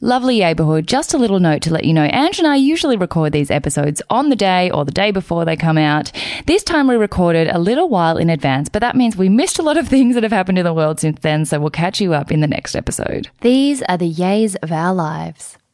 Lovely neighborhood. Just a little note to let you know Ange and I usually record these episodes on the day or the day before they come out. This time we recorded a little while in advance, but that means we missed a lot of things that have happened in the world since then, so we'll catch you up in the next episode. These are the yays of our lives.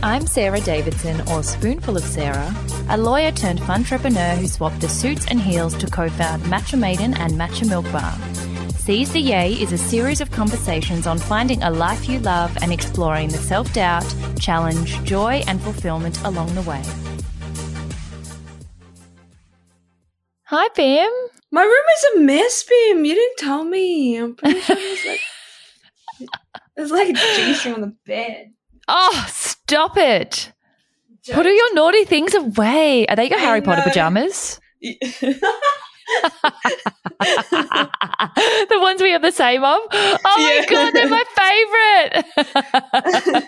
I'm Sarah Davidson, or Spoonful of Sarah, a lawyer turned entrepreneur who swapped the suits and heels to co found Matcha Maiden and Matcha Milk Bar. Seize the Yay is a series of conversations on finding a life you love and exploring the self doubt, challenge, joy, and fulfillment along the way. Hi, Pam. My room is a mess, Bim. You didn't tell me. I'm pretty sure there's like there's like a G string on the bed. Oh, stop it. Put all your naughty things away. Are they your I Harry Potter know. pajamas? the ones we have the same of? Oh my Yeah. God, they're my favorite.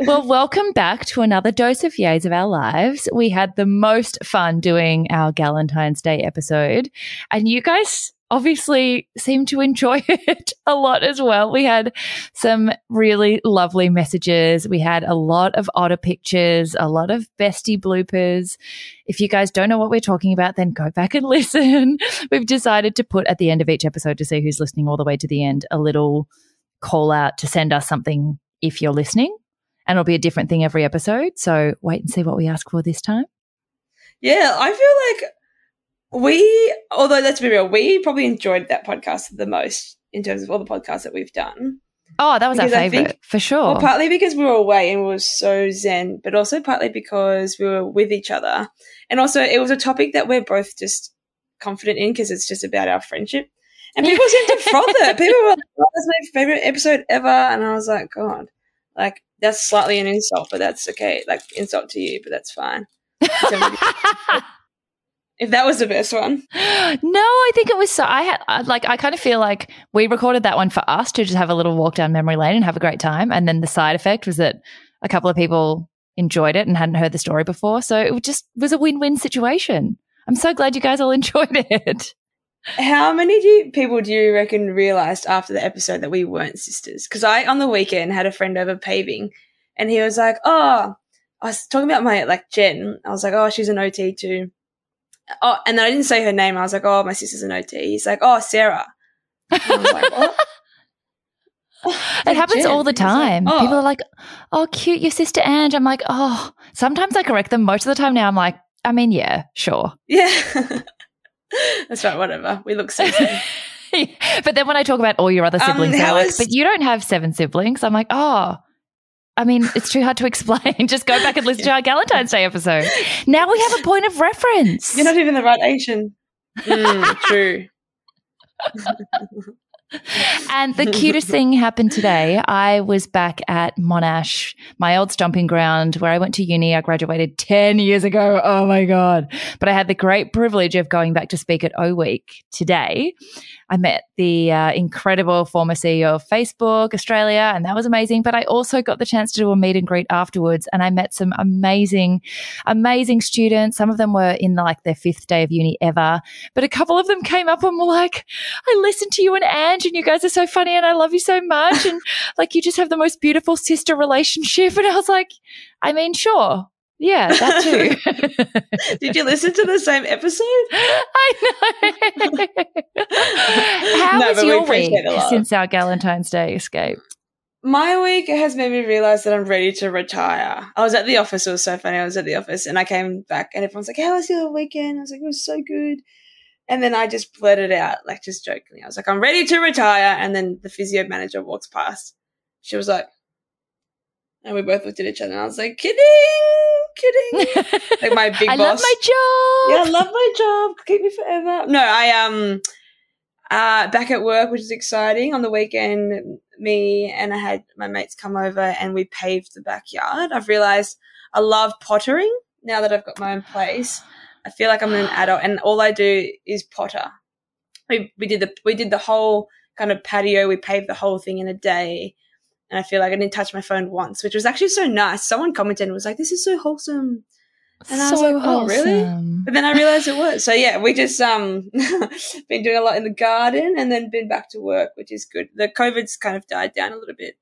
well, welcome back to another dose of yays of our lives. We had the most fun doing our Galentine's Day episode, and you guys obviously seem to enjoy it a lot as well. We had some really lovely messages. We had a lot of otter pictures, a lot of bestie bloopers. If you guys don't know what we're talking about, then go back and listen. We've decided to put at the end of each episode to see who's listening all the way to the end a little call out to send us something if you're listening. And it'll be a different thing every episode. So wait and see what we ask for this time. Yeah, I feel like we, although let's be real, we probably enjoyed that podcast the most in terms of all the podcasts that we've done. Oh, that was Because our favorite for sure. Well, partly because we were away and we were so zen, but also partly because we were with each other. And also, it was a topic that we're both just confident in because it's just about our friendship. And people seem to froth it. People were like, oh, that's my favorite episode ever. And I was like, God, like, that's slightly an insult, but that's okay. Like, insult to you, but that's fine. If that was the best one. no, I think it was so. I had like I kind of feel like we recorded that one for us to just have a little walk down memory lane and have a great time, and then the side effect was that a couple of people enjoyed it and hadn't heard the story before, so it just was a win-win situation. I'm so glad you guys all enjoyed it. How many do you, people do you reckon realized after the episode that we weren't sisters? Because I, on the weekend, had a friend over paving and he was like, Oh, I was talking about my, like, Jen. I was like, Oh, she's an OT too. Oh, and then I didn't say her name. I was like, Oh, my sister's an OT. He's like, Oh, Sarah. And I was like, What? It happens all the He was like, time. "Oh." People are like, "Oh, cute, your sister Ange." I'm like, "Oh." Sometimes I correct them. Most of the time now, I'm like, "I mean, yeah, sure." Yeah. That's right, whatever. We look so but then when I talk about all your other Um, siblings, how like, is- "But you don't have seven siblings." I'm like, "Oh." I mean, it's too hard to explain. Just go back and listen to our Valentine's Day episode. Now we have a point of reference. You're not even the right Asian. Mm, true. and the cutest thing happened today. I was back at Monash, my old stomping ground where I went to uni. I graduated 10 years ago. Oh my God. But I had the great privilege of going back to speak at O Week today. I met the uh, incredible former CEO of Facebook Australia, and that was amazing. But I also got the chance to do a meet and greet afterwards, and I met some amazing, amazing students. Some of them were in like their fifth day of uni ever, but a couple of them came up and were like, I listened to you and Ange, and you guys are so funny, and I love you so much, and like you just have the most beautiful sister relationship. And I was like, I mean, sure. Yeah, that too. Did you listen to the same episode? I know. How No, was but we your week appreciate it a lot. since our Valentine's Day escape? My week has made me realize that I'm ready to retire. I was at the office. It was so funny. I was at the office and I came back and everyone's like, How was your weekend? I was like, It was so good. And then I just blurted out, like just jokingly. I was like, I'm ready to retire. And then the physio manager walks past. She was like, and we both looked at each other and I was like, kidding, kidding. Like my big I boss. love my job. Yeah, I love my job. Keep me forever. No, I um uh back at work, which is exciting. On the weekend, me and I had my mates come over and we paved the backyard. I've realized I love pottering now that I've got my own place. I feel like I'm an adult, and all I do is potter. We we did the we did the whole kind of patio. We paved the whole thing in a day, and I feel like I didn't touch my phone once, which was actually so nice. Someone commented and was like, "This is so wholesome." And I was so like, oh, really? wholesome. But then I realized it was. So yeah, we just um been doing a lot in the garden and then been back to work, which is good. The COVID's kind of died down a little bit.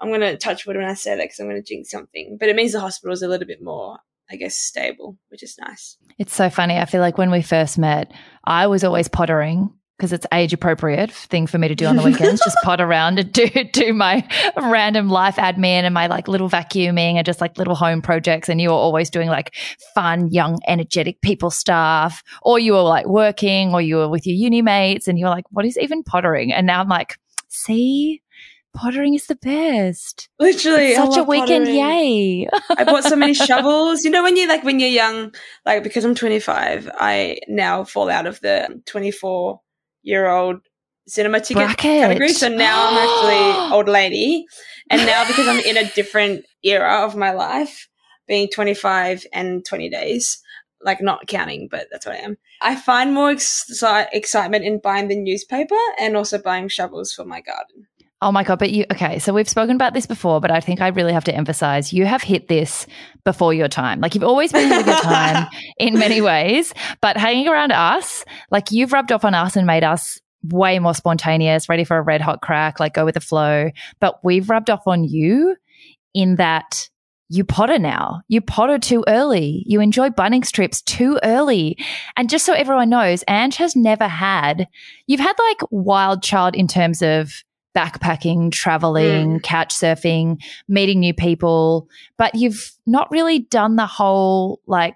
I'm gonna touch wood when I say that because I'm gonna jinx something. But it means the hospital's a little bit more, I guess, stable, which is nice. It's so funny. I feel like when we first met, I was always pottering because it's age appropriate thing for me to do on the weekends. just pot around and do do my random life admin and my like little vacuuming and just like little home projects. And you were always doing like fun, young, energetic people stuff, or you were like working, or you were with your uni mates, and you were like, "What is even pottering?" And now I'm like, "See." Pottering is the best. Literally, It's such a weekend, pottering. yay! I bought so many shovels. You know, when you like when you're young, like because I'm 25, I now fall out of the 24 year old cinema ticket Bracket. category. So now I'm actually old lady, and now because I'm in a different era of my life, being 25 and 20 days. Like not counting, but that's what I am. I find more exci- excitement in buying the newspaper and also buying shovels for my garden. Oh my God. But you, okay. So we've spoken about this before, but I think I really have to emphasize you have hit this before your time. Like you've always been of your time in many ways, but hanging around us, like you've rubbed off on us and made us way more spontaneous, ready for a red hot crack, like go with the flow. But we've rubbed off on you in that you potter now. You potter too early. You enjoy Bunnings trips too early. And just so everyone knows, Ange has never had, you've had like wild child in terms of backpacking, traveling, mm. couch surfing, meeting new people, but you've not really done the whole like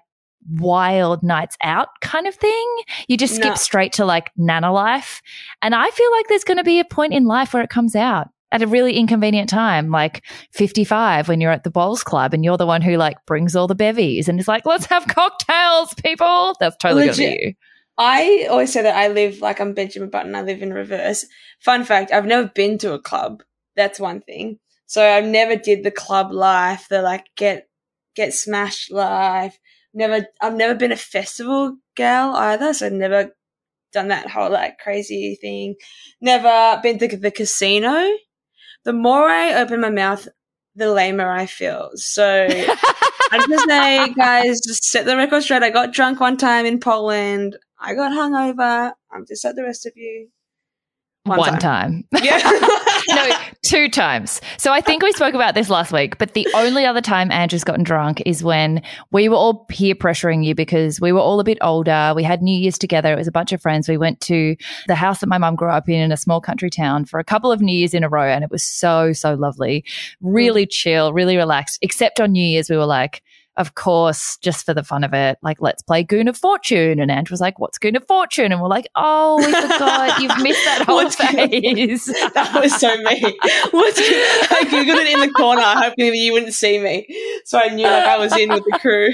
wild nights out kind of thing. You just skip No. straight to like nana life. And I feel like there's going to be a point in life where it comes out at a really inconvenient time, like 55 when you're at the bowls club and you're the one who like brings all the bevies and is like, let's have cocktails, people. That's totally going to be you. I always say that I live like I'm Benjamin Button. I live in reverse. Fun fact: I've never been to a club. That's one thing. So I've never did the club life, the like get get smashed life. Never. I've never been a festival gal either. So I've never done that whole like crazy thing. Never been to the casino. The more I open my mouth, the lamer I feel. So I'm just saying, guys, just set the record straight. I got drunk one time in Poland. I got hungover. I'm just like the rest of you. One, time. Yeah. no, two times. So I think we spoke about this last week, but the only other time Andrew's gotten drunk is when we were all peer pressuring you because we were all a bit older. We had New Year's together. It was a bunch of friends. We went to the house that my mum grew up in in a small country town for a couple of New Year's in a row. And it was so, so lovely. Really mm. chill, really relaxed. Except on New Year's, we were like, of course, just for the fun of it, like, let's play Goon of Fortune. And Andrew was like, what's Goon of Fortune? And we're like, oh, we forgot. You've missed that whole What's phase. that was so me. What's I googled it in the corner, hoping that you wouldn't see me, so I knew like I was in with the crew.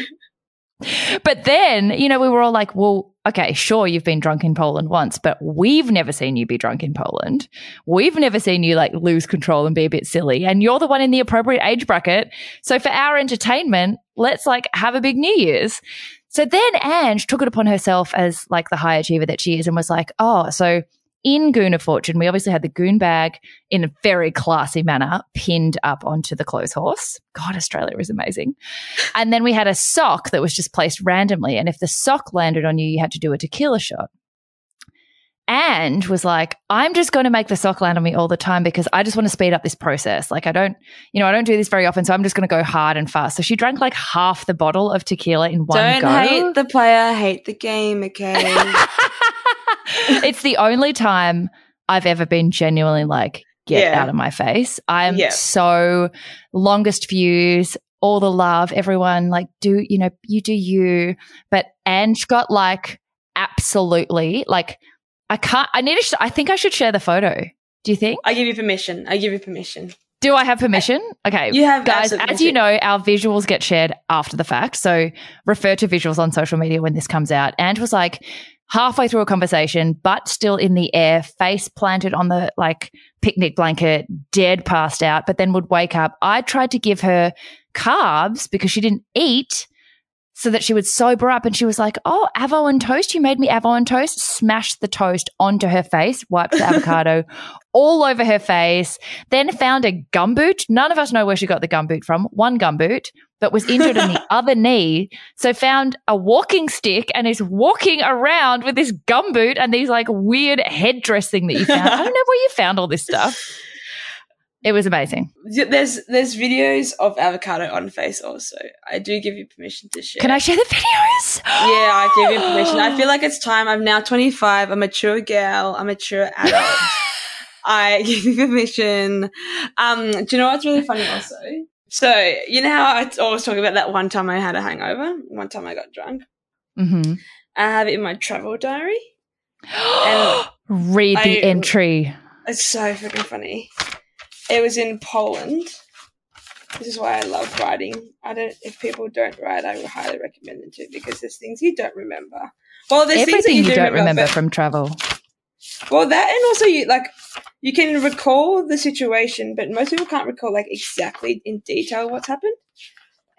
But then, you know, we were all like, well, okay, sure, you've been drunk in Poland once, but we've never seen you be drunk in Poland. We've never seen you like lose control and be a bit silly. And you're the one in the appropriate age bracket. So for our entertainment, let's like have a big New Year's. So then Ange took it upon herself as like the high achiever that she is and was like, oh, so in Goon of Fortune, we obviously had the goon bag in a very classy manner pinned up onto the clothes horse. God, Australia is amazing. And then we had a sock that was just placed randomly. And if the sock landed on you, you had to do a tequila shot. And was like, I'm just going to make the sock land on me all the time because I just want to speed up this process. Like, I don't, you know, I don't do this very often. So I'm just going to go hard and fast. So she drank like half the bottle of tequila in one Don't go. hate the player, hate the game. Okay. it's the only time I've ever been genuinely like, get Yeah. out of my face. I am Yeah. so longest views, all the love, everyone like do, you know, you do you. But Ange got like absolutely like, I can't, I need to, sh- I think I should share the photo. Do you think? I give you permission. I give you permission. Do I have permission? Okay. You have Guys, as you know, our visuals get shared after the fact. So refer to visuals on social media when this comes out. And was like halfway through a conversation, but still in the air, face planted on the like picnic blanket, dead passed out, but then would wake up. I tried to give her carbs because she didn't eat so that she would sober up. And she was like, Oh, avo and toast. You made me avo and toast. Smashed the toast onto her face, wiped the avocado all over her face, then found a gumboot. None of us know where she got the gumboot from. One gumboot but was injured in the other knee. So found a walking stick and is walking around with this gumboot and these like weird headdress thing that you found. I don't know where you found all this stuff. It was amazing. There's there's videos of avocado on face also. I do give you permission to share. Can I share the videos? Yeah, I give you permission. I feel like it's time. I'm now 25, a mature gal, a mature adult. I give you permission. Um, do you know what's really funny also? So, you know how I always talk about that one time I had a hangover? One time I got drunk? Mm-hmm. I have it in my travel diary. and Read the I, entry. It's so freaking funny. It was in Poland. This is why I love writing. I don't. If people don't write, I would highly recommend them to because there's things you don't remember. Well, there's everything things you, you, don't remember, remember from travel. Well, that and also you like you can recall the situation, but most people can't recall like exactly in detail what's happened.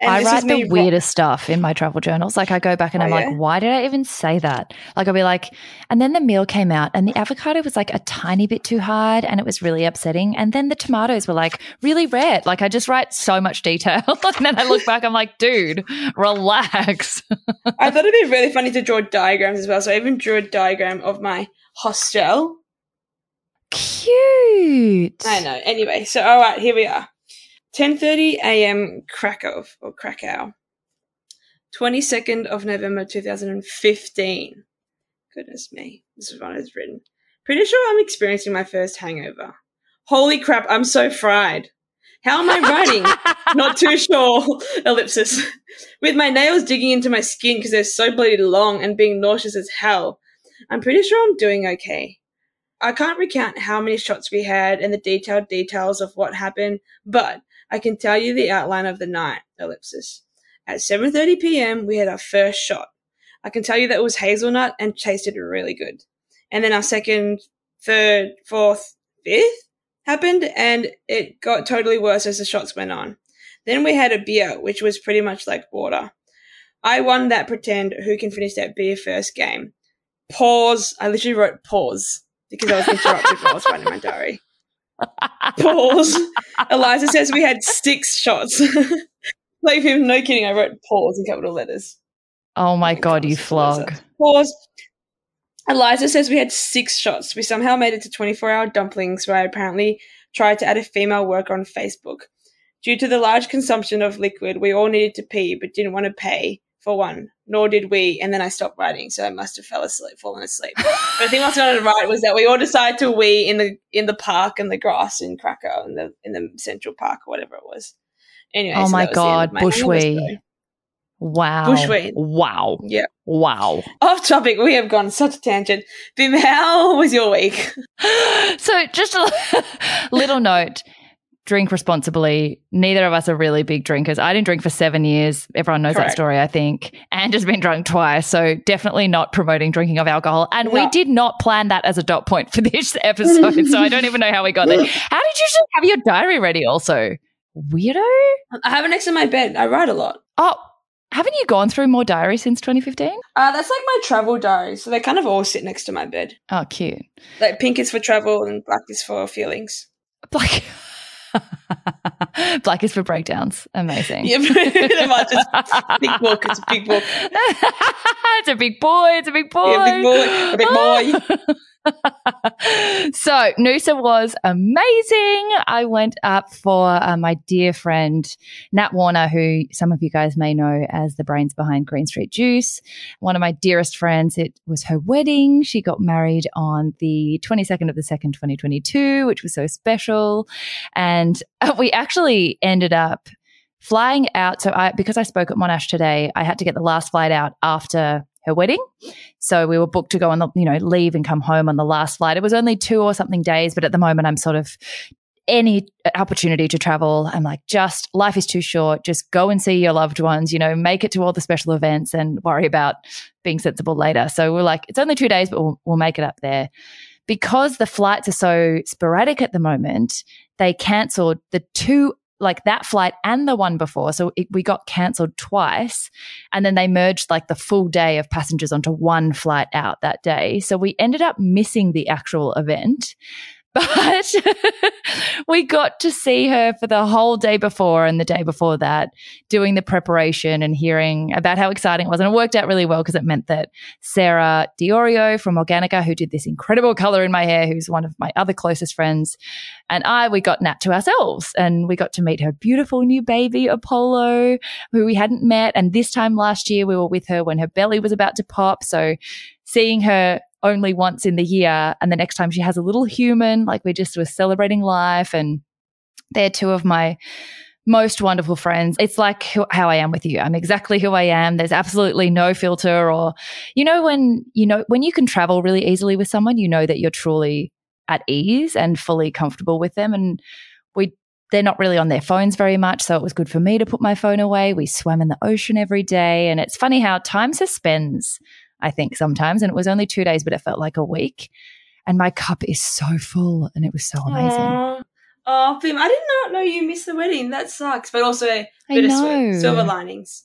And I write the weirdest stuff in my travel journals. Like I go back and oh, I'm yeah? like, why did I even say that? Like I'll be like, and then the meal came out and the avocado was like a tiny bit too hard and it was really upsetting. And then the tomatoes were like really red. Like I just write so much detail. and then I look back, I'm like, dude, relax. I thought it'd be really funny to draw diagrams as well. So I even drew a diagram of my hostel. Cute. I know. Anyway, so all right, here we are. 10:30 a.m. Krakow or Krakow. 22nd of November 2015. Goodness me. This is what is written. Pretty sure I'm experiencing my first hangover. Holy crap, I'm so fried. How am I writing? Not too sure. Ellipsis. With my nails digging into my skin because they're so bloody long and being nauseous as hell. I'm pretty sure I'm doing okay. I can't recount how many shots we had and the detailed details of what happened, but I can tell you the outline of the night. Ellipsis. At 7:30 p.m., we had our first shot. I can tell you that it was hazelnut and tasted really good. And then our second, third, fourth, fifth happened, and it got totally worse as the shots went on. Then we had a beer, which was pretty much like water. I won that pretend who can finish that beer first game. Pause. I literally wrote pause because I was interrupted while I was writing my diary. pause. Eliza says we had six shots. like him, no kidding. I wrote pause in capital letters. Oh my god, you flog. Pause. Eliza says we had six shots. We somehow made it to 24 hour dumplings where I apparently tried to add a female worker on Facebook. Due to the large consumption of liquid, we all needed to pee but didn't want to pay for one, nor did we. And then I stopped writing, so I must have fell asleep, fallen asleep. but the thing I was going to write was that we all decided to wee in the in the park and the grass in Krakow in the in the Central Park or whatever it was. Anyway, oh so my god, my bush wee. Wow. Bushweed. Wow. Yeah. Wow. Off topic. We have gone such a tangent. Bim, how was your week? so, just a little note drink responsibly. Neither of us are really big drinkers. I didn't drink for seven years. Everyone knows Correct. that story, I think. And just been drunk twice. So definitely not promoting drinking of alcohol. And no. we did not plan that as a dot point for this episode. so I don't even know how we got there. How did you just have your diary ready also? Weirdo? I have it next to my bed. I write a lot. Oh, haven't you gone through more diaries since 2015? Uh, that's like my travel diary. So they kind of all sit next to my bed. Oh, cute. Like pink is for travel and black is for feelings. Black. Black is for breakdowns. Amazing. Yeah, just big book. It's a big book. it's a big boy. It's a big boy. Yeah, big boy. A big boy. so Noosa was amazing. I went up for uh, my dear friend Nat Warner, who some of you guys may know as the brains behind Green Street Juice. One of my dearest friends. It was her wedding. She got married on the 22nd of the 2nd, 2022, which was so special. And uh, we actually ended up flying out. So I, because I spoke at Monash today, I had to get the last flight out after her wedding. So we were booked to go on the, you know, leave and come home on the last flight. It was only two or something days, but at the moment I'm sort of any opportunity to travel. I'm like, just life is too short. Just go and see your loved ones, you know, make it to all the special events and worry about being sensible later. So we're like, it's only two days, but we'll, we'll make it up there. Because the flights are so sporadic at the moment, they cancelled the two like that flight and the one before. So it, we got cancelled twice. And then they merged like the full day of passengers onto one flight out that day. So we ended up missing the actual event but we got to see her for the whole day before and the day before that, doing the preparation and hearing about how exciting it was. And it worked out really well because it meant that Sarah Diorio from Organica, who did this incredible color in my hair, who's one of my other closest friends, and I, we got Nat to ourselves and we got to meet her beautiful new baby, Apollo, who we hadn't met. And this time last year, we were with her when her belly was about to pop. So seeing her only once in the year. And the next time she has a little human, like we just were celebrating life. And they're two of my most wonderful friends. It's like who, how I am with you. I'm exactly who I am. There's absolutely no filter or, you know, when, you know, when you can travel really easily with someone, you know that you're truly at ease and fully comfortable with them. And we, they're not really on their phones very much. So it was good for me to put my phone away. We swam in the ocean every day. And it's funny how time suspends I think sometimes. And it was only two days, but it felt like a week. And my cup is so full and it was so amazing. Aww. Oh, Bim, I did not know you missed the wedding. That sucks, but also bittersweet. Silver linings.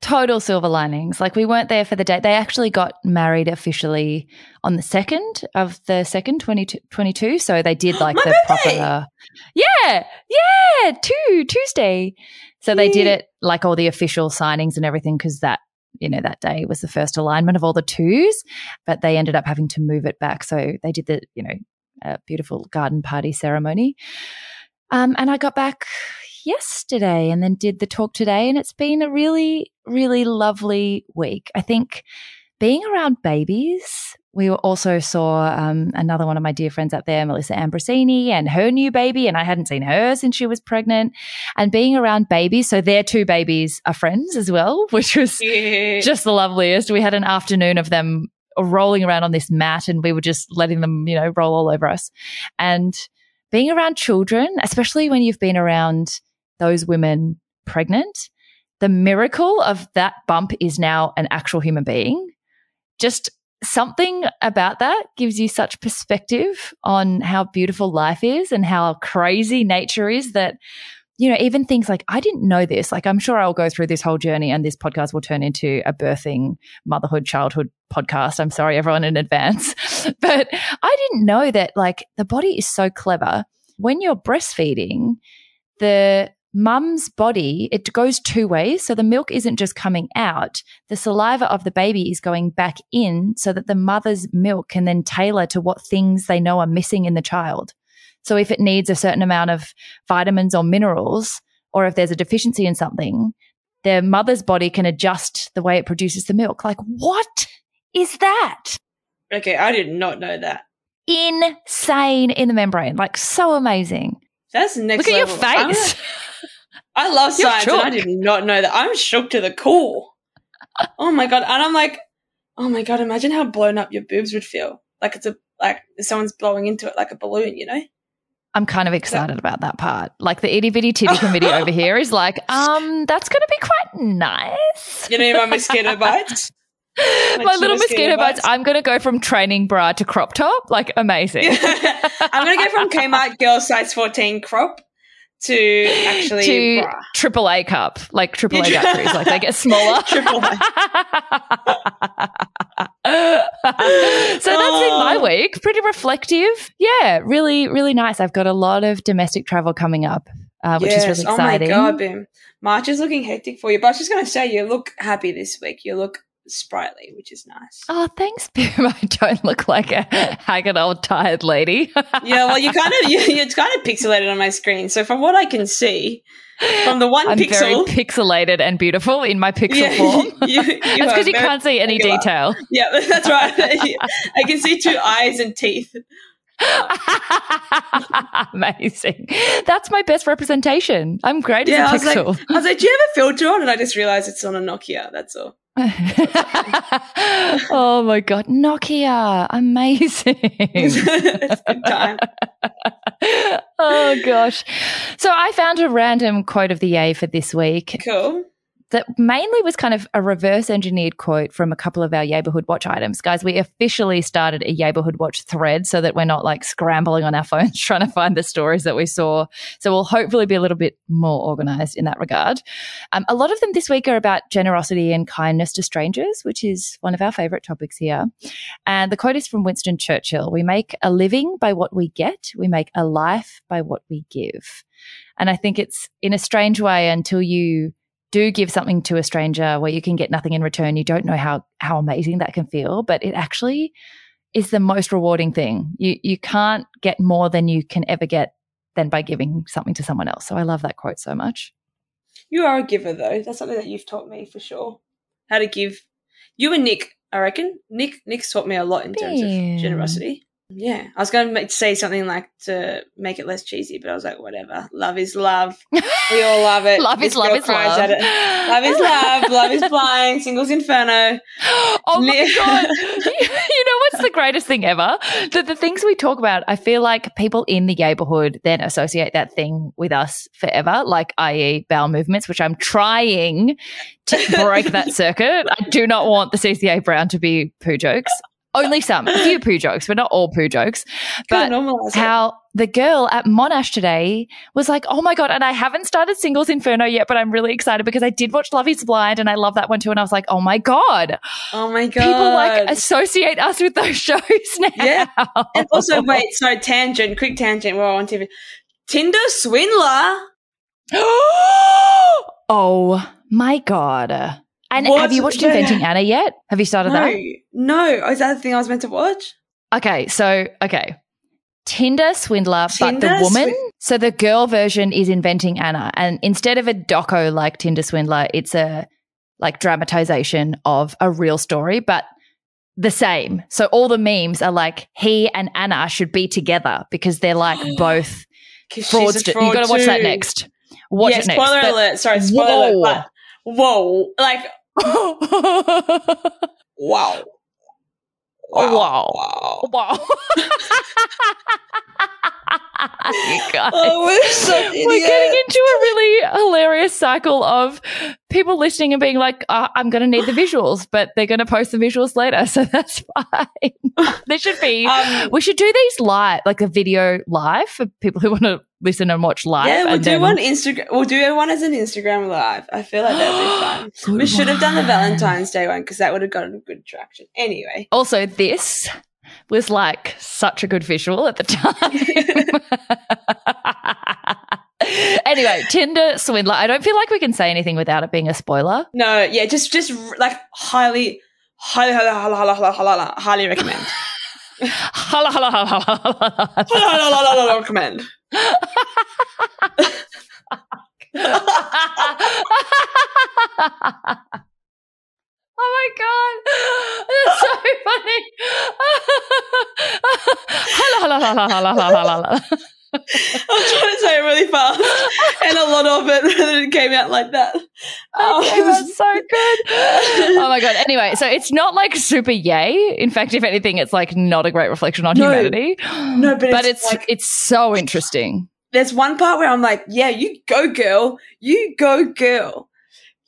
Total silver linings. Like we weren't there for the date. They actually got married officially on the second of the second, 2022. So they did like the birthday. proper. Yeah. Yeah. Two, Tuesday. So they did it like all the official signings and everything because that you know, that day was the first alignment of all the twos, but they ended up having to move it back. So they did the, you know, a beautiful garden party ceremony. Um, and I got back yesterday and then did the talk today. And it's been a really, really lovely week. I think being around babies we also saw um, another one of my dear friends up there, Melissa Ambrosini, and her new baby. And I hadn't seen her since she was pregnant. And being around babies, so their two babies are friends as well, which was yeah. just the loveliest. We had an afternoon of them rolling around on this mat, and we were just letting them, you know, roll all over us. And being around children, especially when you've been around those women pregnant, the miracle of that bump is now an actual human being. Just something about that gives you such perspective on how beautiful life is and how crazy nature is that you know even things like i didn't know this. Like i'm sure i'll go through this whole journey and this podcast will turn into a birthing motherhood childhood podcast. I'm sorry everyone in advance. But i didn't know that like the body is so clever. When you're breastfeeding the mum's body, it goes two ways. So the milk isn't just coming out. The saliva of the baby is going back in so that the mother's milk can then tailor to what things they know are missing in the child. So if it needs a certain amount of vitamins or minerals, or if there's a deficiency in something, their mother's body can adjust the way it produces the milk. Like, what is that? Okay, I did not know that. Insane in the membrane. Like, so amazing. That's next Look level. at your face. I love science and I did not know that. I'm shook to the core. Oh my god. And I'm like, oh my god, imagine how blown up your boobs would feel. Like it's a like someone's blowing into it like a balloon, you know? I'm kind of excited about that part. Like the itty bitty titty committee over here is like, um, that's going to be quite nice. You know my mosquito bites? My, my little mosquito, mosquito bites. bites. I'm going to go from training bra to crop top. Like amazing. I'm going to go from Kmart girl size 14 crop to actually to triple A cup, like triple A batteries, like they get smaller. triple A. so that's been my week. Pretty reflective. Yeah, really, really nice. I've got a lot of domestic travel coming up, uh, which yes. is really exciting. Oh my god, Bim. March is looking hectic for you, but I was just going to say you look happy this week. You look sprightly, which is nice. Oh, thanks, Bim. I don't look like a haggard old tired lady. yeah, well, you kind of you, it's kind of pixelated on my screen. So from what I can see, from the one I'm pixel, very pixelated and beautiful in my pixel yeah, form. You, you that's because you can't see any detail. Yeah, that's right. I can see two eyes and teeth. Amazing. That's my best representation. I'm great yeah, as a pixel. I was, like, I was like, do you have a filter on? And I just realized it's on a Nokia. That's all. oh my god, Nokia, amazing! it's good time. oh gosh, so I found a random quote of the yay for this week. Cool. That mainly was kind of a reverse engineered quote from a couple of our neighborhood watch items. Guys, we officially started a neighborhood watch thread so that we're not like scrambling on our phones trying to find the stories that we saw. So we'll hopefully be a little bit more organized in that regard. Um, a lot of them this week are about generosity and kindness to strangers, which is one of our favorite topics here. And the quote is from Winston Churchill We make a living by what we get, we make a life by what we give. And I think it's in a strange way until you do give something to a stranger where you can get nothing in return, you don't know how how amazing that can feel, but it actually is the most rewarding thing. You you can't get more than you can ever get than by giving something to someone else. So I love that quote so much. You are a giver though. That's something that you've taught me for sure. How to give. You and Nick, I reckon. Nick Nick's taught me a lot in terms of generosity. Yeah, I was going to say something like to make it less cheesy, but I was like, whatever. Love is love. We all love it. love is love is love. Love is love. love is blind. Singles inferno. Oh my god! you know what's the greatest thing ever? That the things we talk about, I feel like people in the neighborhood then associate that thing with us forever, like i.e. bowel movements, which I'm trying to break that circuit. I do not want the CCA Brown to be poo jokes only some, a few poo jokes, but not all poo jokes. But how the girl at Monash today was like, oh my God, and I haven't started Singles Inferno yet, but I'm really excited because I did watch Love is Blind and I love that one too. And I was like, oh my God. Oh my God. People like associate us with those shows now. Yeah. And also, wait, so tangent, quick tangent, we're on TV. Tinder swindler. oh my God. And what? have you watched Inventing Anna yet? Have you started no, that? No. Oh, is that the thing I was meant to watch? Okay, so okay. Tinder swindler, Tinder but the woman. Sw- so the girl version is Inventing Anna, and instead of a doco like Tinder swindler, it's a like dramatization of a real story, but the same. So all the memes are like he and Anna should be together because they're like both fraudsters. Fraud you got to watch that next. Watch yeah, it next. Spoiler alert! Sorry, spoiler whoa. alert. Whoa! Like wow. Wow. Wow. Wow. you guys. Oh, we're, we're getting into a really hilarious cycle of people listening and being like, oh, I'm going to need the visuals, but they're going to post the visuals later. So that's fine. there should be, um, we should do these live, like a video live for people who want to listen and watch live. Yeah, we'll do then... one Instagram. We'll do one as an Instagram live. I feel like that'd be fun. We should have done the Valentine's Day one because that would have gotten a good traction. Anyway. Also, this was like such a good visual at the time. anyway, Tinder swindler. I don't feel like we can say anything without it being a spoiler. No, yeah, just just like highly, highly, highly, highly, highly, highly, highly recommend. Hala hala hala hala hala hala hala recommend. Oh my god, that's so funny. I'm trying to say it really fast, and a lot of it came out like that. Oh, oh okay, that's so good. Oh my god. Anyway, so it's not like super yay. In fact, if anything, it's like not a great reflection on no, humanity. No, but, but it's it's, like, it's so interesting. There's one part where I'm like, yeah, you go, girl. You go, girl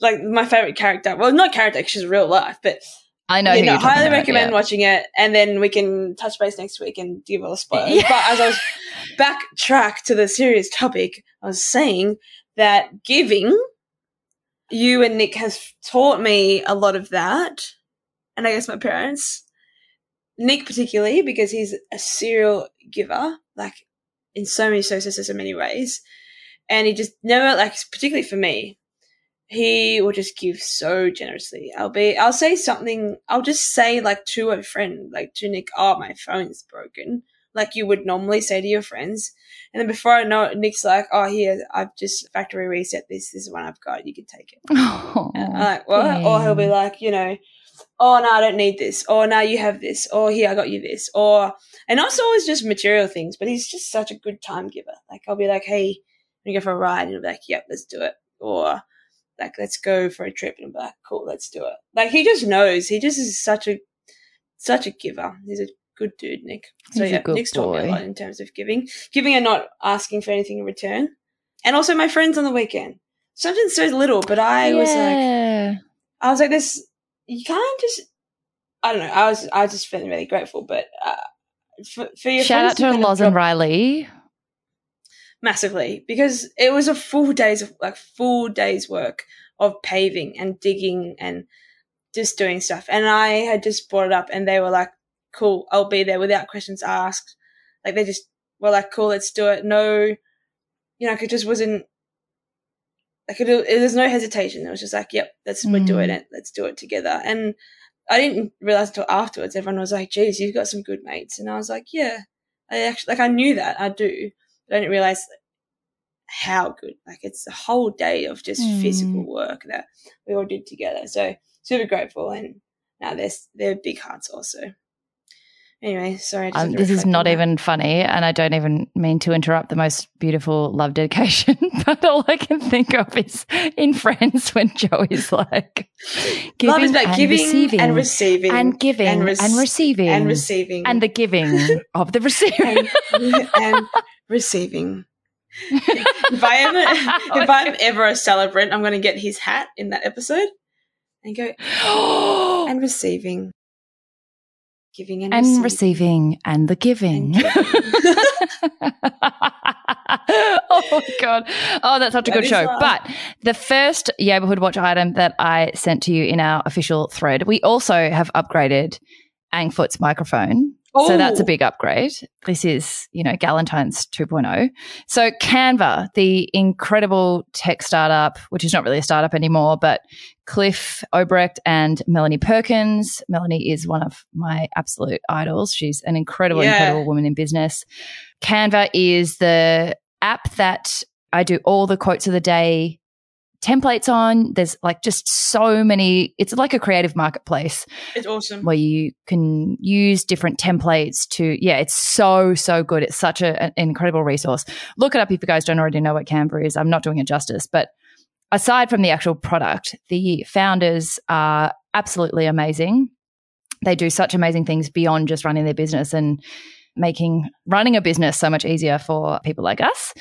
like my favorite character. Well, not character, she's real life, but I know. You know, I highly recommend yeah. watching it, and then we can touch base next week and give all the spoilers. Yeah. But as I was backtrack to the serious topic, I was saying that giving you and Nick has taught me a lot of that, and I guess my parents, Nick particularly, because he's a serial giver, like in so many so so so, so many ways, and he just never like particularly for me he will just give so generously. I'll be, I'll say something, I'll just say like to a friend, like to Nick, oh, my phone's broken, like you would normally say to your friends. And then before I know it, Nick's like, oh, here, I've just factory reset this. This is one I've got. You can take it. Oh, I'm like, what? Dang. Or he'll be like, you know, oh, no, I don't need this. Or now you have this. Or here, I got you this. Or, and also always just material things, but he's just such a good time giver. Like, I'll be like, hey, we go for a ride. And he'll be like, yep, let's do it. Or, like let's go for a trip. And I'm like cool let's do it. Like he just knows. He just is such a such a giver. He's a good dude nick. So he's yeah nick's taught me a lot in terms of giving. Giving and not asking for anything in return. And also my friends on the weekend. Something so little, but I was like, I was like, this, you can't just, I don't know. I was, I was just feeling really grateful, but uh, for, for your Shout out to Loz and Riley. Massively because it was a full day's of like full day's work of paving and digging and just doing stuff. And I had just brought it up, and they were like, "Cool, I'll be there without questions asked." Like they just were like, "Cool, let's do it." No, you know, like it just wasn't. Like it, it, there's no hesitation. It was just like, "Yep, let's we're doing Mm. it. Let's do it together." And I didn't realize until afterwards. Everyone was like, "Geez, you've got some good mates," and I was like, "Yeah." I actually like I knew that I do, I didn't realize how good. Like it's a whole day of just Mm. physical work that we all did together. So super grateful, and now they're they're big hearts also. Anyway, sorry. Um, this is not even funny, and I don't even mean to interrupt the most beautiful love dedication, but all I can think of is in Friends when Joey's like giving Love is about and giving receiving and receiving and giving and, and, receiving and receiving and the giving of the receiving and, and receiving. if I ever if I'm ever a celebrant, I'm going to get his hat in that episode and go and receiving, giving and, and receiving. receiving and the giving. And oh my god! Oh, that's such a That good show. right. But the first neighborhood watch item that I sent to you in our official thread, we also have upgraded Angfoot's microphone. So that's a Oh. big upgrade. This is, you know, Galentine's 2.0. So Canva, the incredible tech startup, which is not really a startup anymore, but Cliff Obrecht and Melanie Perkins. Melanie is one of my absolute idols. She's an incredible, Yeah. incredible woman in business. Canva is the app that I do all the quotes of the day templates on. There's like just so many, it's like a creative marketplace It's awesome. where you can use different templates to yeah it's so so good. It's such a, an incredible resource. Look it up if you guys don't already know what canva is. I'm not doing it justice but aside from the actual product the founders are absolutely amazing. They do such amazing things beyond just running their business. And making running a business so much easier for people like us.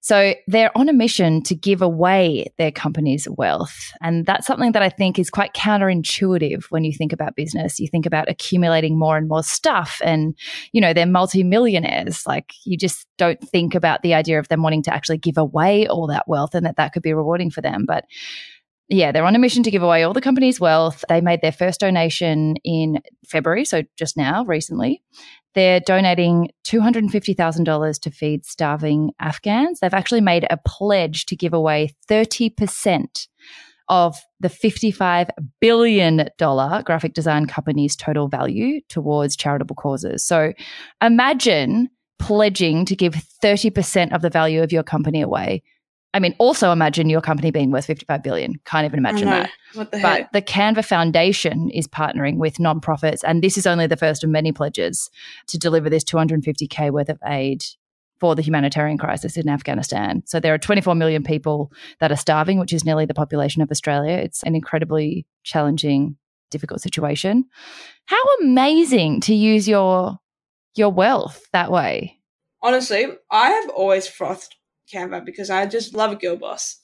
So they're on a mission to give away their company's wealth. And that's something that I think is quite counterintuitive when you think about business. You think about accumulating more and more stuff and, you know, they're multimillionaires. Like you just don't think about the idea of them wanting to actually give away all that wealth and that that could be rewarding for them. But yeah, they're on a mission to give away all the company's wealth. They made their first donation in February, so just now, recently. They're donating $250,000 to feed starving Afghans. They've actually made a pledge to give away 30% of the $55 billion graphic design company's total value towards charitable causes. So imagine pledging to give 30% of the value of your company away. I mean, also imagine your company being worth 55 billion. Can't even imagine that. What the But heck? the Canva Foundation is partnering with nonprofits, and this is only the first of many pledges to deliver this 250k worth of aid for the humanitarian crisis in Afghanistan. So there are 24 million people that are starving, which is nearly the population of Australia. It's an incredibly challenging, difficult situation. How amazing to use your your wealth that way. Honestly, I have always frothed Canva because I just love a girl boss.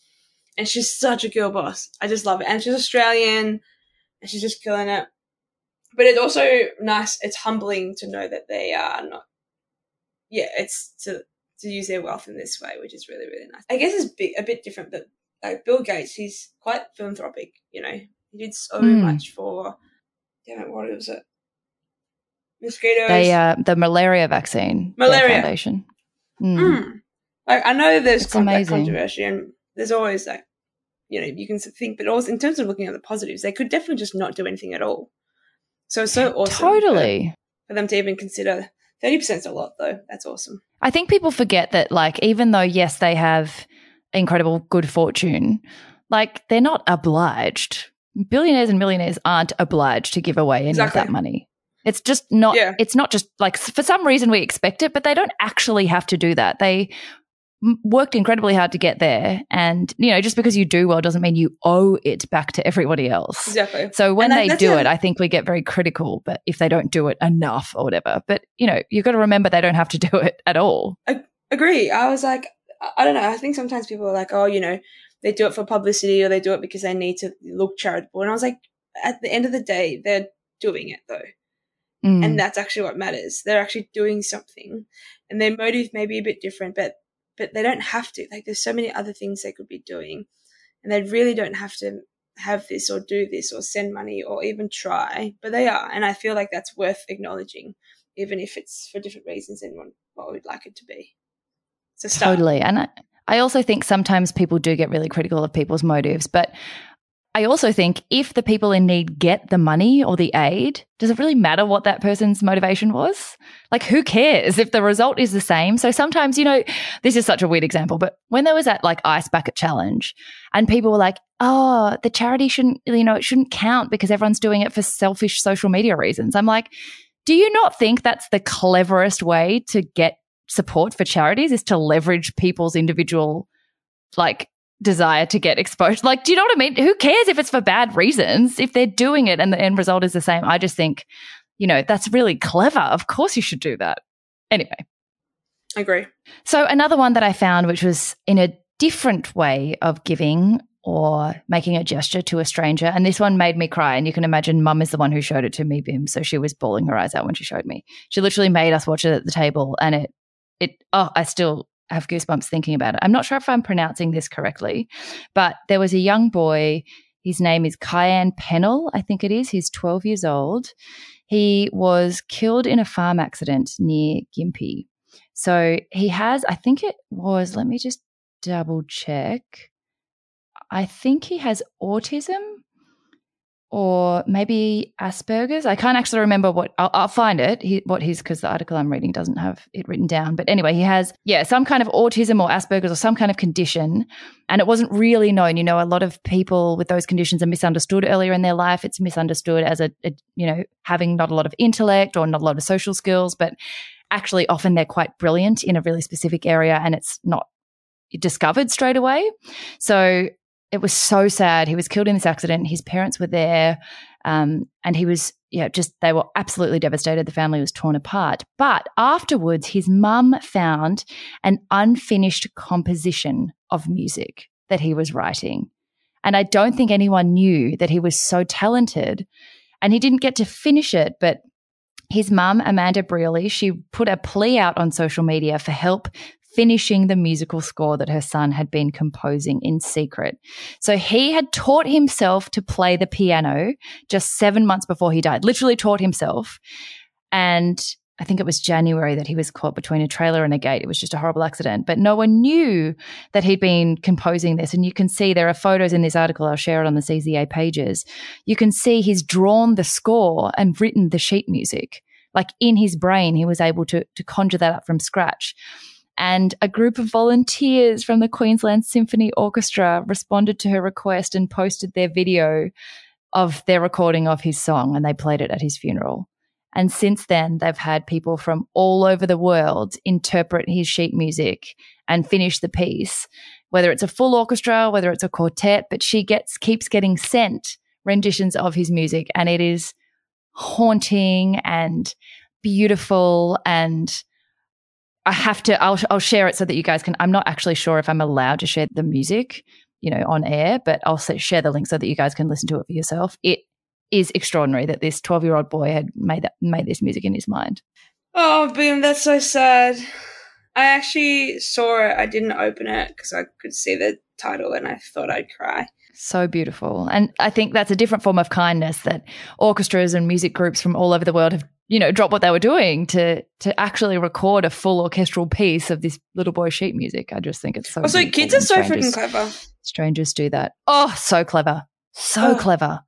And she's such a girl boss. I just love it. And she's Australian and she's just killing it. But it's also nice, it's humbling to know that they are not yeah, it's to to use their wealth in this way, which is really, really nice. I guess it's a bit different, but like Bill Gates, he's quite philanthropic, you know. He did so Hmm. much for damn it, what was it? Mosquitoes. They uh, the malaria vaccine Malaria. foundation. Mm. Mm. Like I know there's con- like, controversy and there's always like you know you can think, but also in terms of looking at the positives, they could definitely just not do anything at all. So it's so awesome. Totally. for, them to even consider thirty percent is a lot though. That's awesome. I think people forget that, like, even though, yes, they have incredible good fortune, like, they're not obliged. Billionaires and millionaires aren't obliged to give away any Exactly. of that money. It's just not, Yeah. it's not just like, for some reason we expect it, but they don't actually have to do that. They worked incredibly hard to get there. And, you know, just because you do well doesn't mean you owe it back to everybody else. Exactly. So when And they do it, I think we get very critical, but if they don't do it enough or whatever. But, you know, you've got to remember they don't have to do it at all. I Agree. I was like, I- I don't know. I think sometimes people are like, oh, you know, they do it for publicity or they do it because they need to look charitable. And I was like, at the end of the day, they're doing it though. Mm. And that's actually what matters. They're actually doing something and their motive may be a bit different, but, but they don't have to. Like there's so many other things they could be doing and they really don't have to have this or do this or send money or even try, but they are. And I feel like that's worth acknowledging, even if it's for different reasons than what we'd like it to be. So totally. And I, I also think sometimes people do get really critical of people's motives, but I also think if the people in need get the money or the aid, does it really matter what that person's motivation was? Like, who cares if the result is the same? So sometimes, you know, this is such a weird example, but when there was that like ice bucket challenge and people were like, oh, the charity shouldn't, you know, it shouldn't count because everyone's doing it for selfish social media reasons. I'm like, do you not think that's the cleverest way to get support for charities is to leverage people's individual like desire to get exposed. Like, do you know what I mean? Who cares if it's for bad reasons? If they're doing it and the end result is the same, I just think, you know, that's really clever. Of course you should do that. Anyway. I agree. So another one that I found, which was in a different way of giving or making a gesture to a stranger. And this one made me cry. And you can imagine mum is the one who showed it to me, Bim. So she was bawling her eyes out when she showed me. She literally made us watch it at the table and it it oh I still have goosebumps thinking about it. I'm not sure if I'm pronouncing this correctly, but there was a young boy. His name is Kyan Pennell, I think it is. He's 12 years old. He was killed in a farm accident near Gympie. So he has, I think it was, let me just double check. I think he has autism or maybe Asperger's. I can't actually remember what. I'll, I'll find it. He, what his because the article I'm reading doesn't have it written down. But anyway, he has yeah some kind of autism or Asperger's or some kind of condition, and it wasn't really known. You know, a lot of people with those conditions are misunderstood earlier in their life. It's misunderstood as a, a you know having not a lot of intellect or not a lot of social skills, but actually often they're quite brilliant in a really specific area, and it's not discovered straight away. So it was so sad. He was killed in this accident. His parents were there. Um, and he was, yeah, just, they were absolutely devastated. The family was torn apart. But afterwards, his mum found an unfinished composition of music that he was writing. And I don't think anyone knew that he was so talented. And he didn't get to finish it, but his mum, Amanda Brearley, she put a plea out on social media for help finishing the musical score that her son had been composing in secret. So he had taught himself to play the piano just seven months before he died, literally taught himself. And I think it was January that he was caught between a trailer and a gate. It was just a horrible accident, but no one knew that he'd been composing this. And you can see there are photos in this article. I'll share it on the CZA pages. You can see he's drawn the score and written the sheet music. Like in his brain, he was able to, to conjure that up from scratch. And a group of volunteers from the Queensland Symphony Orchestra responded to her request and posted their video of their recording of his song, and they played it at his funeral. And since then, they've had people from all over the world interpret his sheet music and finish the piece, whether it's a full orchestra, whether it's a quartet, but she gets keeps getting sent renditions of his music, and it is haunting and beautiful and I have to, I'll, I'll share it so that you guys can. I'm not actually sure if I'm allowed to share the music, you know, on air, but I'll share the link so that you guys can listen to it for yourself. It is extraordinary that this 12 year old boy had made that, made this music in his mind. Oh, boom, that's so sad. I actually saw it. I didn't open it because I could see the title and I thought I'd cry. So beautiful. And I think that's a different form of kindness that orchestras and music groups from all over the world have you know, drop what they were doing to to actually record a full orchestral piece of this little boy sheet music. I just think it's so. Also, kids are so freaking clever. Strangers do that. Oh, so clever, so oh. clever.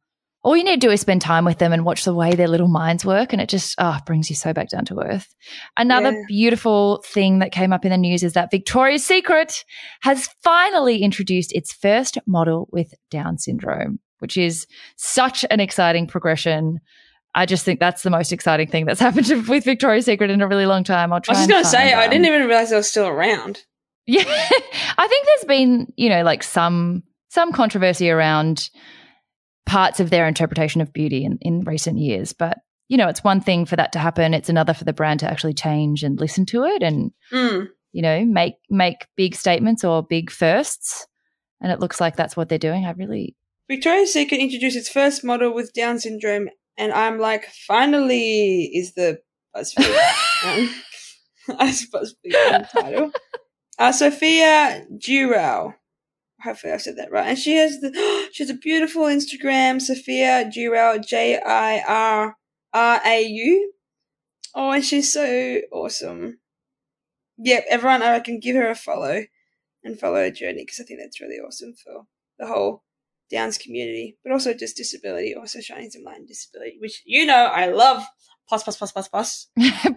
All you need to do is spend time with them and watch the way their little minds work, and it just oh brings you so back down to earth. Another yeah. beautiful thing that came up in the news is that Victoria's Secret has finally introduced its first model with Down syndrome, which is such an exciting progression I just think that's the most exciting thing that's happened to, with Victoria's Secret in a really long time. I'll try. I was just going to say, I didn't even realize they were still around. Yeah, I think there's been, you know, like some some controversy around parts of their interpretation of beauty in, in recent years, but you know, it's one thing for that to happen. It's another for the brand to actually change and listen to it and mm. you know make make big statements or big firsts. and it looks like that's what they're doing. I really Victoria's Secret introduced its first model with Down syndrome, and I'm like, finally, is the BuzzFeed, um, I suppose, the title. Uh, Sophia Jirau. Hopefully, I said that right. And she has the she has a beautiful Instagram, Sophia Jirau, J I R R A U. Oh, and she's so awesome. Yep, everyone, I reckon give her a follow and follow her journey because I think that's really awesome for the whole Downs community, but also just disability, also shining some light on disability, which you know I love plus plus plus plus plus.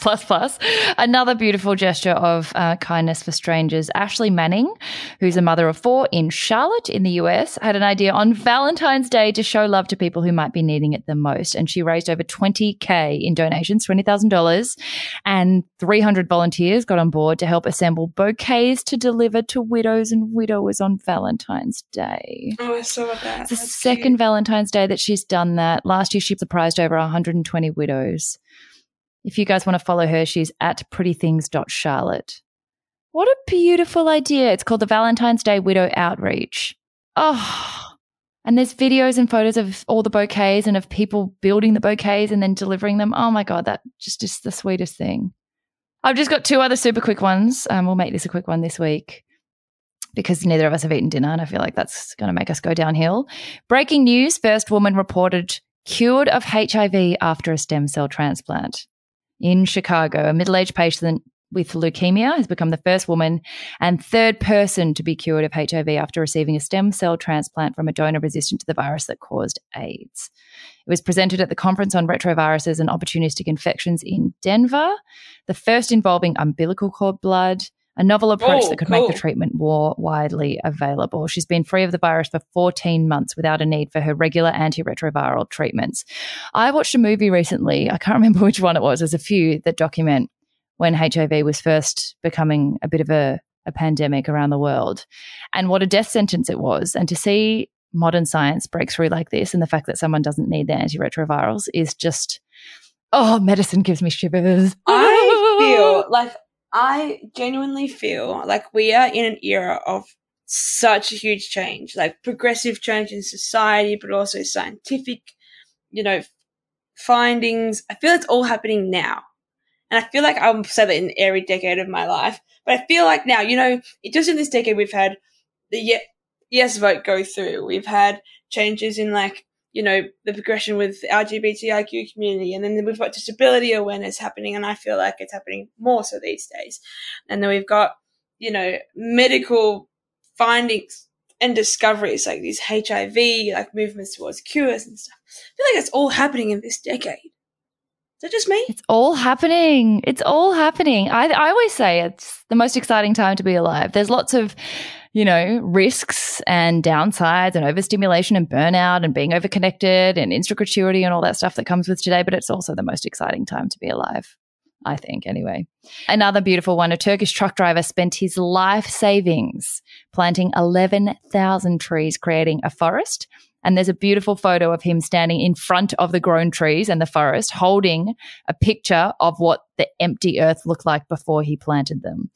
Plus plus. Another beautiful gesture of uh, kindness for strangers. Ashley manning who's a mother of four in charlotte in the us had an idea on valentine's day to show love to people who might be needing it the most. And she raised over 20k in donations $20000 and 300 volunteers got on board to help assemble bouquets to deliver to widows and widowers on valentine's day. Oh i saw that. It's the That's second cute. valentine's day that she's done that. Last year she surprised over 120 Widows. If you guys want to follow her, she's at prettythings.charlotte. What a beautiful idea. It's called the Valentine's Day Widow Outreach. Oh, and there's videos and photos of all the bouquets and of people building the bouquets and then delivering them. Oh my God, that just is the sweetest thing. I've just got two other super quick ones. Um, we'll make this a quick one this week because neither of us have eaten dinner and I feel like that's going to make us go downhill. Breaking news First woman reported cured of HIV after a stem cell transplant. In Chicago, a middle aged patient with leukemia has become the first woman and third person to be cured of HIV after receiving a stem cell transplant from a donor resistant to the virus that caused AIDS. It was presented at the Conference on Retroviruses and Opportunistic Infections in Denver, the first involving umbilical cord blood, a novel approach oh, that could cool. make the treatment more widely available. She's been free of the virus for 14 months without a need for her regular antiretroviral treatments. I watched a movie recently, I can't remember which one it was, there's a few that document when HIV was first becoming a bit of a, a pandemic around the world and what a death sentence it was. And to see modern science break through like this and the fact that someone doesn't need their antiretrovirals is just oh medicine gives me shivers i feel like I genuinely feel like we are in an era of such a huge change, like progressive change in society, but also scientific, you know, findings. I feel it's all happening now. And I feel like I'll say that in every decade of my life, but I feel like now, you know, just in this decade, we've had the yes vote go through. We've had changes in like you know, the progression with LGBTIQ community. And then we've got disability awareness happening. And I feel like it's happening more so these days. And then we've got, you know, medical findings and discoveries like these HIV, like movements towards cures and stuff. I feel like it's all happening in this decade. Is that just me? It's all happening. It's all happening. I, I always say it's the most exciting time to be alive. There's lots of you know, risks and downsides and overstimulation and burnout and being overconnected and insecurity and all that stuff that comes with today. But it's also the most exciting time to be alive. I think, anyway. Another beautiful one a Turkish truck driver spent his life savings planting 11,000 trees, creating a forest. And there's a beautiful photo of him standing in front of the grown trees and the forest, holding a picture of what the empty earth looked like before he planted them.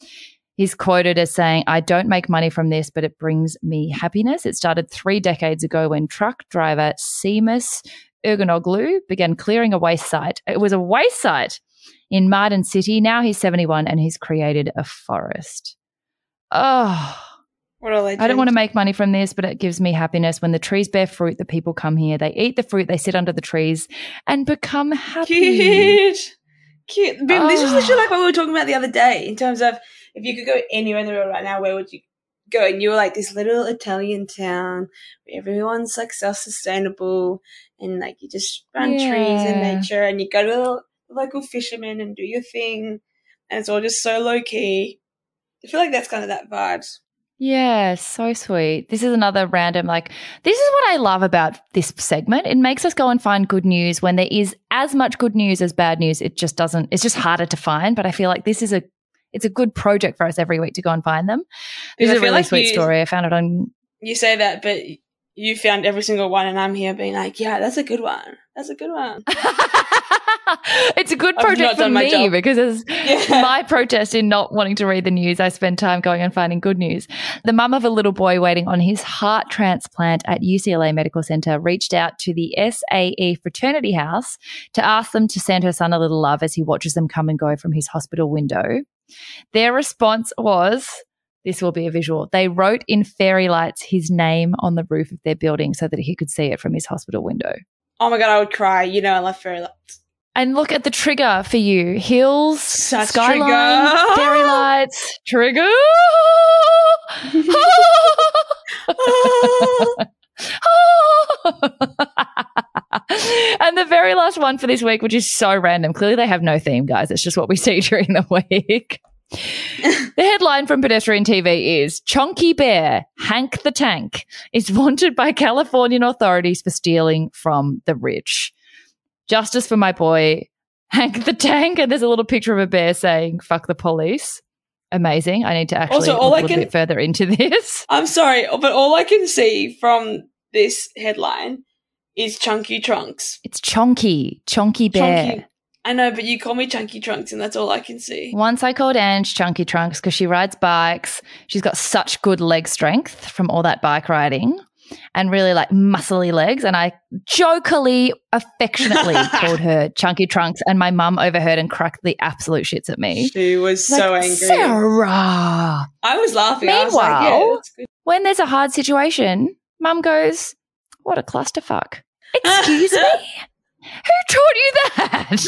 He's quoted as saying, I don't make money from this, but it brings me happiness. It started three decades ago when truck driver Seamus Ergonoglu began clearing a waste site. It was a waste site in Mardin City. Now he's 71 and he's created a forest. Oh, what a I don't want to make money from this, but it gives me happiness when the trees bear fruit. The people come here, they eat the fruit, they sit under the trees and become happy. Cute, cute. Oh. This is ah. literally like what we were talking about the other day in terms of if you could go anywhere in the world right now, where would you go? And you were like this little Italian town where everyone's like self sustainable and like you just run yeah. trees and nature and you go to the local fishermen and do your thing and it's all just so low key. I feel like that's kind of that vibes. Yeah, so sweet. This is another random, like, this is what I love about this segment. It makes us go and find good news when there is as much good news as bad news. It just doesn't, it's just harder to find. But I feel like this is a it's a good project for us every week to go and find them. This is a really like sweet you, story. I found it on. You say that, but you found every single one, and I'm here being like, yeah, that's a good one. That's a good one. it's a good project for me because as My protest in not wanting to read the news, I spend time going and finding good news. The mum of a little boy waiting on his heart transplant at UCLA Medical Center reached out to the SAE fraternity house to ask them to send her son a little love as he watches them come and go from his hospital window. Their response was, this will be a visual. They wrote in fairy lights his name on the roof of their building so that he could see it from his hospital window. Oh my god, I would cry. You know, I love fairy lights. And look at the trigger for you. Hills, Such skyline, trigger. fairy lights, trigger. and the very last one for this week, which is so random. Clearly, they have no theme, guys. It's just what we see during the week. the headline from Pedestrian TV is Chonky Bear, Hank the Tank, is wanted by Californian authorities for stealing from the rich. Justice for my boy, Hank the Tank. And there's a little picture of a bear saying, fuck the police. Amazing. I need to actually Also, all look I a little can- bit further into this. I'm sorry, but all I can see from this headline is Chunky Trunks. It's Chunky, Chonky Bear. Chunky. I know, but you call me Chunky Trunks, and that's all I can see. Once I called Ange Chunky Trunks because she rides bikes. She's got such good leg strength from all that bike riding and really like muscly legs. And I jokingly, affectionately called her Chunky Trunks. And my mum overheard and cracked the absolute shits at me. She was Like, so angry. Sarah. I was laughing. I was like, yeah, Meanwhile-. When there's a hard situation, mum goes, What a clusterfuck. Excuse me? Who taught you that?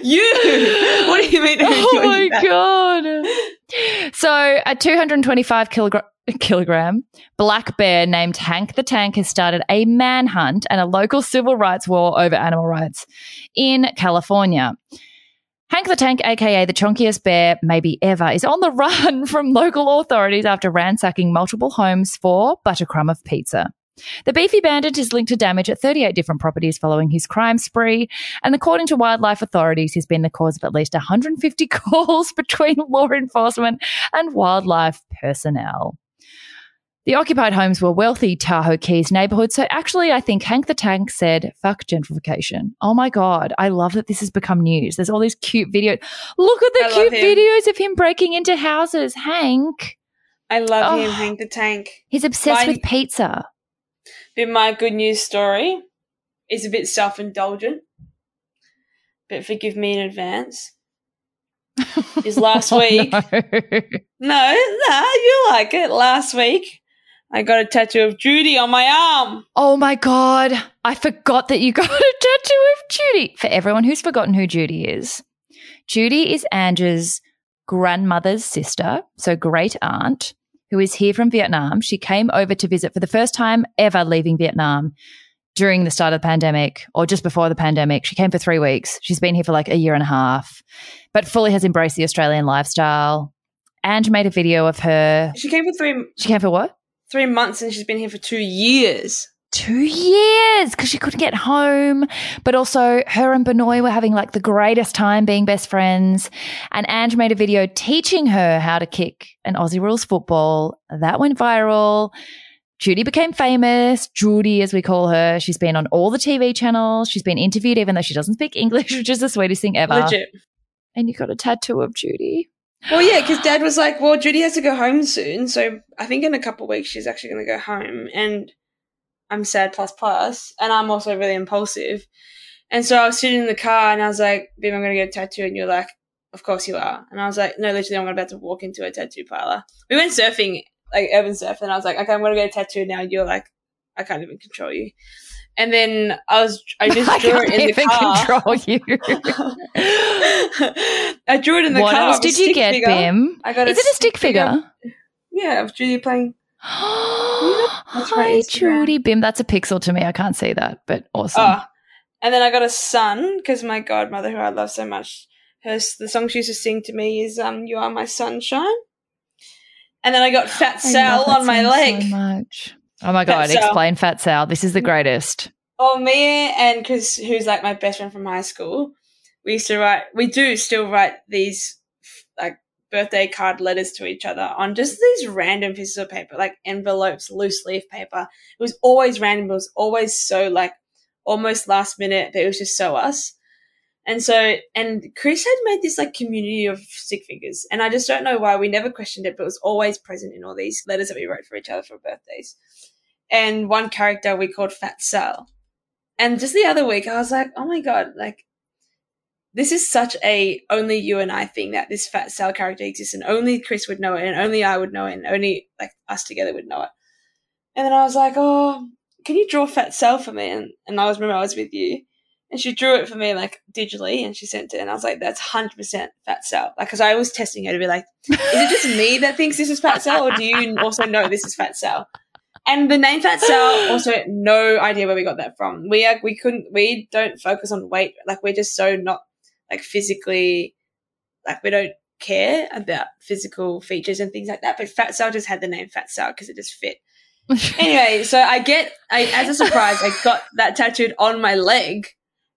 you. What do you mean? oh my god! So, a 225 kilogram, kilogram black bear named Hank the Tank has started a manhunt and a local civil rights war over animal rights in California. Hank the Tank, aka the chunkiest bear maybe ever, is on the run from local authorities after ransacking multiple homes for buttercrumb of pizza. The beefy bandit is linked to damage at 38 different properties following his crime spree, and according to wildlife authorities, he's been the cause of at least 150 calls between law enforcement and wildlife personnel. The occupied homes were wealthy Tahoe Keys neighborhoods, so actually, I think Hank the Tank said, fuck gentrification. Oh my God, I love that this has become news. There's all these cute videos. Look at the I cute videos of him breaking into houses. Hank, I love Oh. him, Hank the Tank. he's obsessed Mine- with pizza. But my good news story is a bit self indulgent, but forgive me in advance. Is last Oh, week. no. No, no, you like it. Last week, I got a tattoo of Judy on my arm. Oh my God. I forgot that you got a tattoo of Judy. For everyone who's forgotten who Judy is, Judy is Ange's grandmother's sister, so great aunt, who is here from Vietnam. She came over to visit for the first time ever leaving Vietnam during the start of the pandemic or just before the pandemic. She came for three weeks. She's been here for like a year and a half, but fully has embraced the Australian lifestyle. Ange made a video of her. She came for three She came for what? Three months, and she's been here for two years. two years because she couldn't get home. But also, her and Benoit were having like the greatest time being best friends. And Ange made a video teaching her how to kick an Aussie rules football. That went viral. Judy became famous. Judy, as we call her, she's been on all the TV channels. She's been interviewed, even though she doesn't speak English, which is the sweetest thing ever. Legit. And you got a tattoo of Judy. Well, yeah, because Dad was like, "Well, Judy has to go home soon, so I think in a couple of weeks she's actually going to go home." And I'm sad plus plus, and I'm also really impulsive. And so I was sitting in the car, and I was like, "Babe, I'm going to get a tattoo," and you're like, "Of course you are." And I was like, "No, literally, I'm about to walk into a tattoo parlor." We went surfing, like urban surf, and I was like, "Okay, I'm going to get a tattoo now." And you're like, "I can't even control you." And then I was, I just I drew it in the even car. control you. I drew it in the what car. else did you get, figure. Bim? I got Is it a stick figure? Yeah, of Judy playing. That's Hi, Judy. Bim, that's a pixel to me. I can't see that, but awesome. Oh, and then I got a son because my godmother, who I love so much, her the song she used to sing to me is um "You Are My Sunshine." And then I got Fat Sal on my leg. So much. Oh my god! Fat. Explain Fat Sal. This is the mm. greatest. Oh, me and because who's like my best friend from high school, we used to write. We do still write these like birthday card letters to each other on just these random pieces of paper, like envelopes, loose leaf paper. It was always random. It was always so like almost last minute, but it was just so us. And so, and Chris had made this like community of stick figures, and I just don't know why we never questioned it, but it was always present in all these letters that we wrote for each other for birthdays. And one character we called Fat Sal. And just the other week, I was like, oh my god, like this is such a only you and I thing that this Fat Sal character exists, and only Chris would know it, and only I would know it, and only like us together would know it. And then I was like, oh, can you draw Fat Sal for me? And, and I was remember I was with you and she drew it for me like digitally and she sent it and I was like, that's 100% Fat Sal. Like, cause I was testing her to be like, is it just me that thinks this is Fat Sal or do you also know this is Fat Sal? And the name Fat Sal also no idea where we got that from. We are, we couldn't, we don't focus on weight. Like we're just so not like physically, like we don't care about physical features and things like that. But Fat Sal just had the name Fat Sal because it just fit. anyway, so I get, I, as a surprise, I got that tattooed on my leg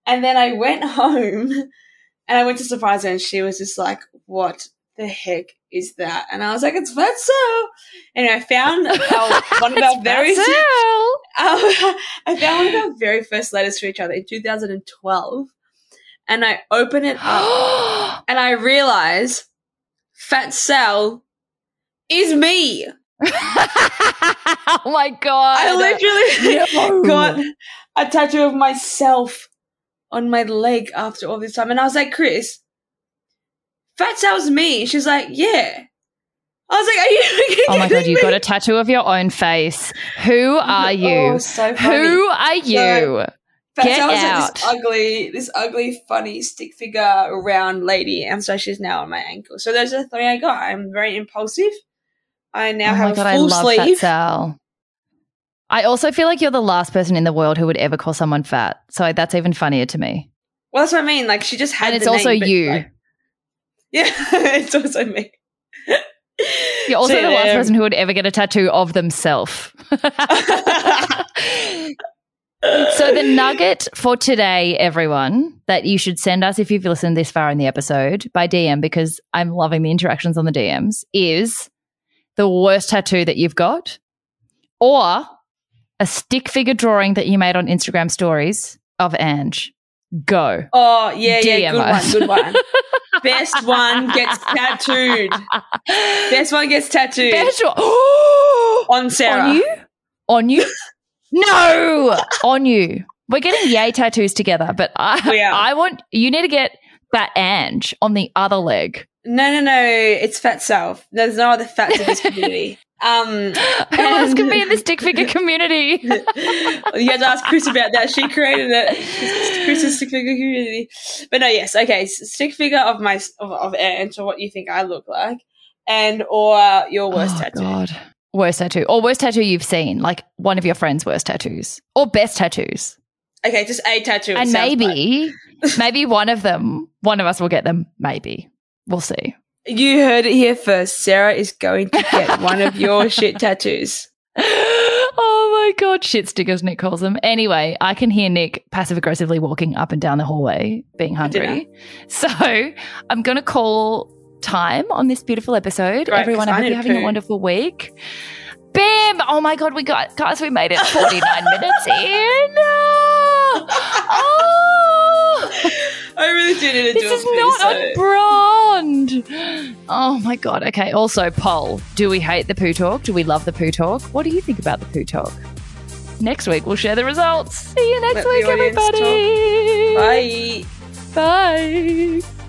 and then I went home and I went to surprise her and she was just like, what the heck is that? And I was like, it's Fatso. And I found our, one of our very, um, I found one of our very first letters to each other in 2012. And I open it up and I realize Fat Sal is me. oh my god! I literally no. got a tattoo of myself on my leg after all this time. And I was like, Chris, Fat Sal's me. She's like, yeah. I was like, are you? oh my god, you got a tattoo of your own face. Who are you? Oh, so Who are you? So, Get out. Like this ugly, this ugly, funny stick figure round lady, and so she's now on my ankle. So those are the three I got. I'm very impulsive. I now oh have god, a full I love sleeve. Fat Sal. I also feel like you're the last person in the world who would ever call someone fat. So that's even funnier to me. Well, that's what I mean. Like she just had. And it's also name, you. Like, yeah, it's also me. You're also so, the last um, person who would ever get a tattoo of themselves. so the nugget for today, everyone, that you should send us if you've listened this far in the episode by DM, because I'm loving the interactions on the DMs, is the worst tattoo that you've got, or a stick figure drawing that you made on Instagram stories of Ange. Go. Oh, yeah, DM yeah. Good us. one. Good one. Best one gets tattooed. Best one gets tattooed. Best one. on Sarah. On you? On you? no! on you. We're getting yay tattoos together, but I, I want you need to get that Ange on the other leg. No, no, no. It's fat self. There's no other fats in this community. Um, Who else can be in the stick figure community? you had to ask Chris about that. She created it. Chris's stick figure community. But no, yes, okay. Stick figure of my of, of Anne to what you think I look like, and or your worst oh, tattoo. God. Worst tattoo, or worst tattoo you've seen, like one of your friends' worst tattoos, or best tattoos. Okay, just a tattoo, and maybe, maybe one of them, one of us will get them. Maybe we'll see. You heard it here first. Sarah is going to get one of your shit tattoos. Oh my god, shit stickers, Nick calls them. Anyway, I can hear Nick passive aggressively walking up and down the hallway, being hungry. So I'm going to call time on this beautiful episode. Right, Everyone, I hope you're having poo. a wonderful week. Bam! Oh my god, we got guys, we made it 49 minutes in. Oh. I really do need to this do This is not on brand. Oh my god. Okay. Also, poll: Do we hate the poo talk? Do we love the poo talk? What do you think about the poo talk? Next week we'll share the results. See you next Let week, everybody. Talk. Bye. Bye.